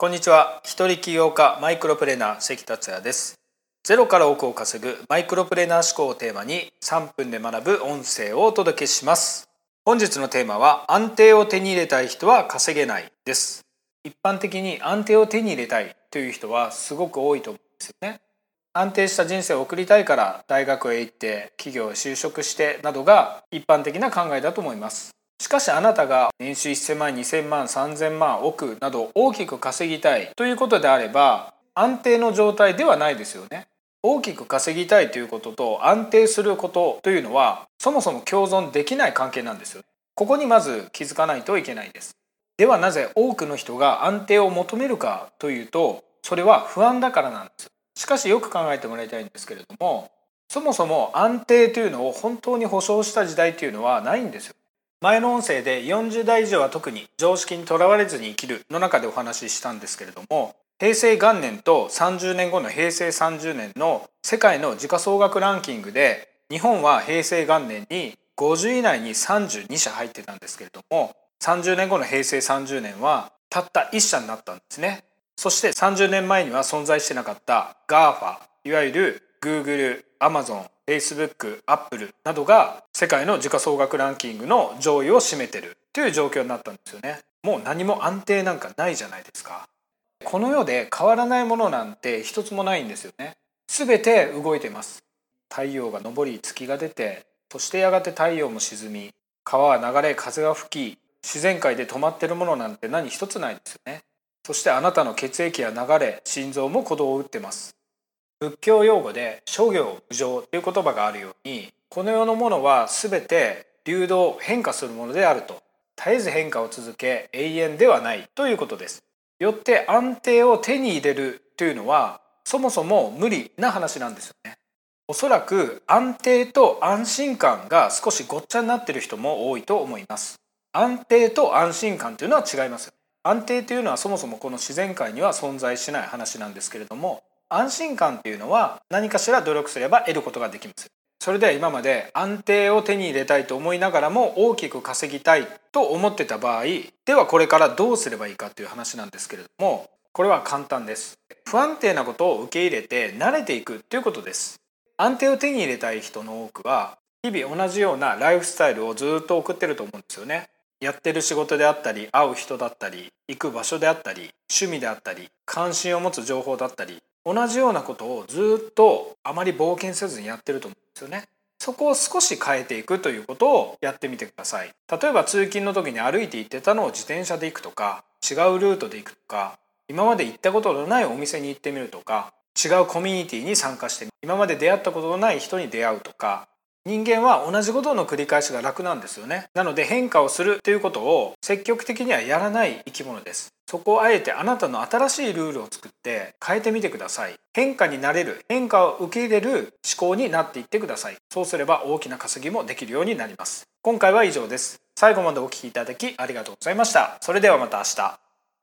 こんにちは。一人起業家マイクロプレーナー関達也です。ゼロから億を稼ぐマイクロプレーナー思考をテーマに3分で学ぶ音声をお届けします。本日のテーマは安定を手に入れたい人は稼げないです。一般的に安定を手に入れたいという人はすごく多いと思うんですよね。安定した人生を送りたいから大学へ行って企業へ就職してなどが一般的な考えだと思います。しかしあなたが年収1000万2000万3000万億など大きく稼ぎたいということであれば安定の状態ではないですよね。大きく稼ぎたいということと安定することというのはそもそも共存できない関係なんですよ。ここにまず気づかないといけないです。ではなぜ多くの人が安定を求めるかというとそれは不安だからなんです。しかしよく考えてもらいたいんですけれどもそもそも安定というのを本当に保証した時代というのはないんですよ。前の音声で40代以上は特に常識にとらわれずに生きるの中でお話ししたんですけれども平成元年と30年後の平成30年の世界の時価総額ランキングで日本は平成元年に50以内に32社入ってたんですけれども30年後の平成30年はたった1社になったんですね。そして30年前には存在してなかった GAFA いわゆる Google、Amazon、Facebook、Apple などが世界の時価総額ランキングの上位を占めてるという状況になったんですよね。もう何も安定なんかないじゃないですか。この世で変わらないものなんて一つもないんですよね。すべて動いてます。太陽が昇り月が出てそしてやがて太陽も沈み川は流れ風が吹き自然界で止まってるものなんて何一つないですよね。そしてあなたの血液や流れ心臓も鼓動を打ってます仏教用語で諸行無常という言葉があるようにこの世のものは全て流動変化するものであると。絶えず変化を続け永遠ではないということです。よって安定を手に入れるというのはそもそも無理な話なんですよね。おそらく安定と安心感が少しごっちゃになっている人も多いと思います。安定と安心感というのは違います安定というのはそもそもこの自然界には存在しない話なんですけれども安心感っていうのは何かしら努力すれば得ることができます。それでは今まで安定を手に入れたいと思いながらも大きく稼ぎたいと思ってた場合ではこれからどうすればいいかという話なんですけれどもこれは簡単です。不安定なことを受け入れて慣れていくということです。安定を手に入れたい人の多くは日々同じようなライフスタイルをずっと送ってると思うんですよね。やってる仕事であったり会う人だったり行く場所であったり趣味であったり関心を持つ情報だったり同じようなことをずっとあまり冒険せずにやってると思うんですよね。そこを少し変えていくということをやってみてください。例えば通勤の時に歩いて行ってたのを自転車で行くとか違うルートで行くとか今まで行ったことのないお店に行ってみるとか違うコミュニティに参加してみる今まで出会ったことのない人に出会うとか人間は同じことの繰り返しが楽なんですよね。なので変化をするということを積極的にはやらない生き物です。そこをあえてあなたの新しいルールを作って変えてみてください。変化になれる変化を受け入れる思考になっていってください。そうすれば大きな稼ぎもできるようになります。今回は以上です。最後までお聴きいただきありがとうございました。それではまた明日。